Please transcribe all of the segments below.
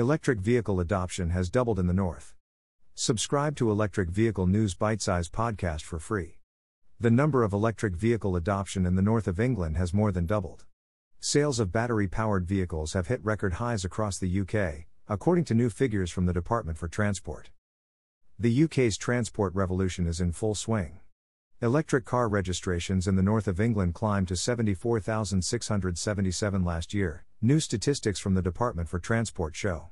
Electric vehicle adoption has doubled in the North. Subscribe to Electric Vehicle News Bite Size Podcast for free. The number of electric vehicle adoption in the north of England has more than doubled. Sales of battery powered vehicles have hit record highs across the UK, according to new figures from the Department for Transport. The UK's transport revolution is in full swing. Electric car registrations in the north of England climbed to 74,677 last year, new statistics from the Department for Transport show.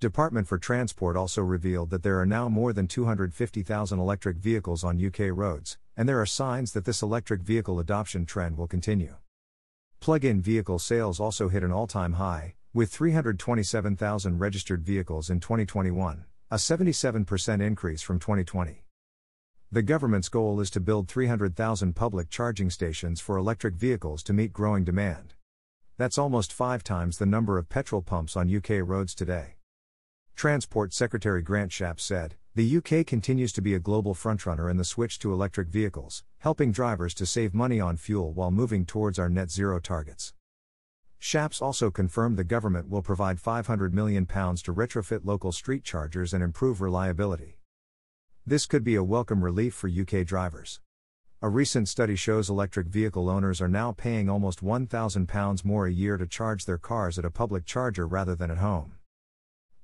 Department for Transport also revealed that there are now more than 250,000 electric vehicles on UK roads, and there are signs that this electric vehicle adoption trend will continue. Plug in vehicle sales also hit an all time high, with 327,000 registered vehicles in 2021, a 77% increase from 2020. The government's goal is to build 300,000 public charging stations for electric vehicles to meet growing demand. That's almost five times the number of petrol pumps on UK roads today. Transport Secretary Grant Shapps said, The UK continues to be a global frontrunner in the switch to electric vehicles, helping drivers to save money on fuel while moving towards our net zero targets. Shapps also confirmed the government will provide £500 million to retrofit local street chargers and improve reliability. This could be a welcome relief for UK drivers. A recent study shows electric vehicle owners are now paying almost £1,000 more a year to charge their cars at a public charger rather than at home.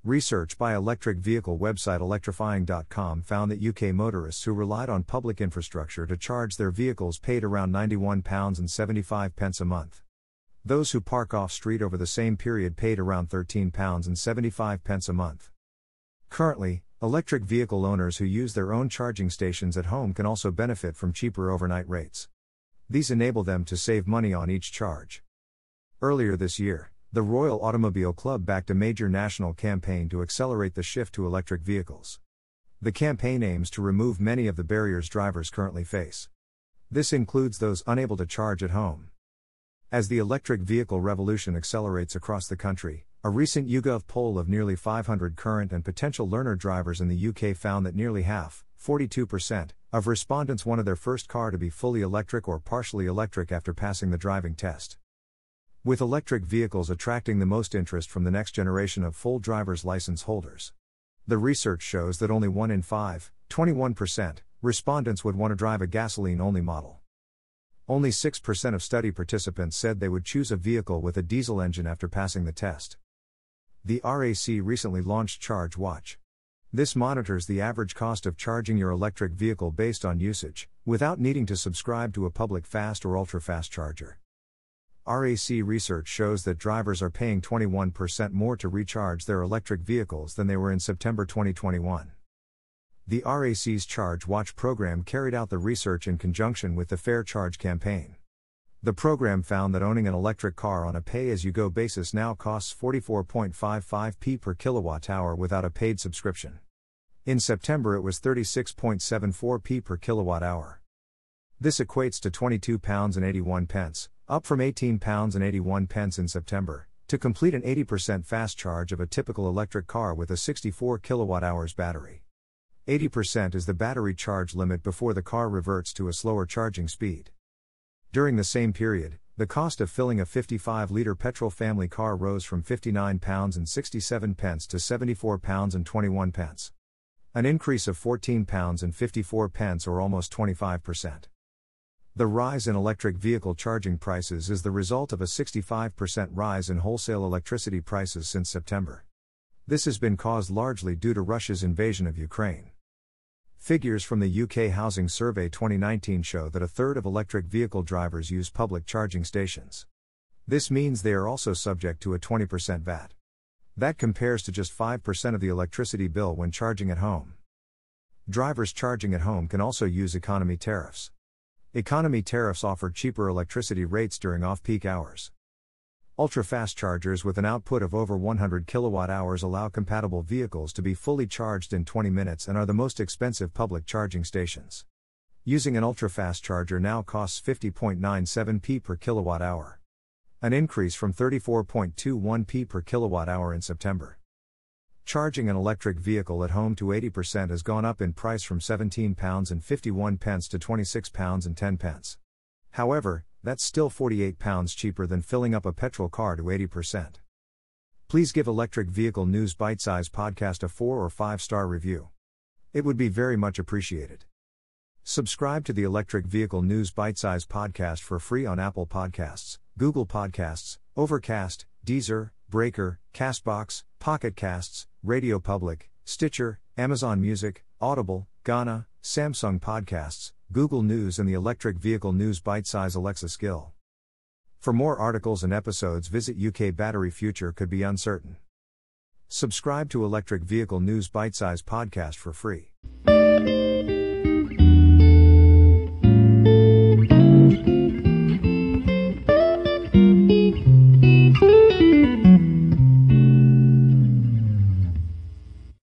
Research by electric vehicle website electrifying.com found that UK motorists who relied on public infrastructure to charge their vehicles paid around £91.75 a month. Those who park off street over the same period paid around £13.75 a month. Currently, Electric vehicle owners who use their own charging stations at home can also benefit from cheaper overnight rates. These enable them to save money on each charge. Earlier this year, the Royal Automobile Club backed a major national campaign to accelerate the shift to electric vehicles. The campaign aims to remove many of the barriers drivers currently face. This includes those unable to charge at home. As the electric vehicle revolution accelerates across the country, a recent YouGov poll of nearly 500 current and potential learner drivers in the UK found that nearly half, 42%, of respondents wanted their first car to be fully electric or partially electric after passing the driving test. With electric vehicles attracting the most interest from the next generation of full driver's license holders. The research shows that only 1 in 5, 21%, respondents would want to drive a gasoline only model. Only 6% of study participants said they would choose a vehicle with a diesel engine after passing the test. The RAC recently launched Charge Watch. This monitors the average cost of charging your electric vehicle based on usage, without needing to subscribe to a public fast or ultra fast charger. RAC research shows that drivers are paying 21% more to recharge their electric vehicles than they were in September 2021. The RAC's Charge Watch program carried out the research in conjunction with the Fair Charge campaign. The program found that owning an electric car on a pay as you go basis now costs 44.55p per kilowatt hour without a paid subscription. In September it was 36.74p per kilowatt hour. This equates to £22.81, up from £18.81 in September, to complete an 80% fast charge of a typical electric car with a 64 kilowatt hours battery. 80% is the battery charge limit before the car reverts to a slower charging speed. During the same period, the cost of filling a 55 litre petrol family car rose from £59.67 pence to £74.21 pence. An increase of £14.54 pence or almost 25%. The rise in electric vehicle charging prices is the result of a 65% rise in wholesale electricity prices since September. This has been caused largely due to Russia's invasion of Ukraine. Figures from the UK Housing Survey 2019 show that a third of electric vehicle drivers use public charging stations. This means they are also subject to a 20% VAT. That compares to just 5% of the electricity bill when charging at home. Drivers charging at home can also use economy tariffs. Economy tariffs offer cheaper electricity rates during off peak hours. Ultra fast chargers with an output of over 100 kilowatt hours allow compatible vehicles to be fully charged in 20 minutes and are the most expensive public charging stations. Using an ultra fast charger now costs 50.97p per hour. An increase from 34.21p per hour in September. Charging an electric vehicle at home to 80% has gone up in price from £17.51 to £26.10. However, that's still £48 cheaper than filling up a petrol car to 80%. please give Electric Vehicle News Bite Size Podcast a 4 or 5 star review. It would be very much appreciated. Subscribe to the Electric Vehicle News Bite Size Podcast for free on Apple Podcasts, Google Podcasts, Overcast, Deezer, Breaker, Castbox, Pocket Casts, Radio Public, Stitcher, Amazon Music, Audible, Gaana, Samsung Podcasts, Google News, and the Electric Vehicle News Bite Size Alexa skill. For more articles and episodes, visit UK Battery Future Could Be Uncertain. Subscribe to Electric Vehicle News Bite Size Podcast for free.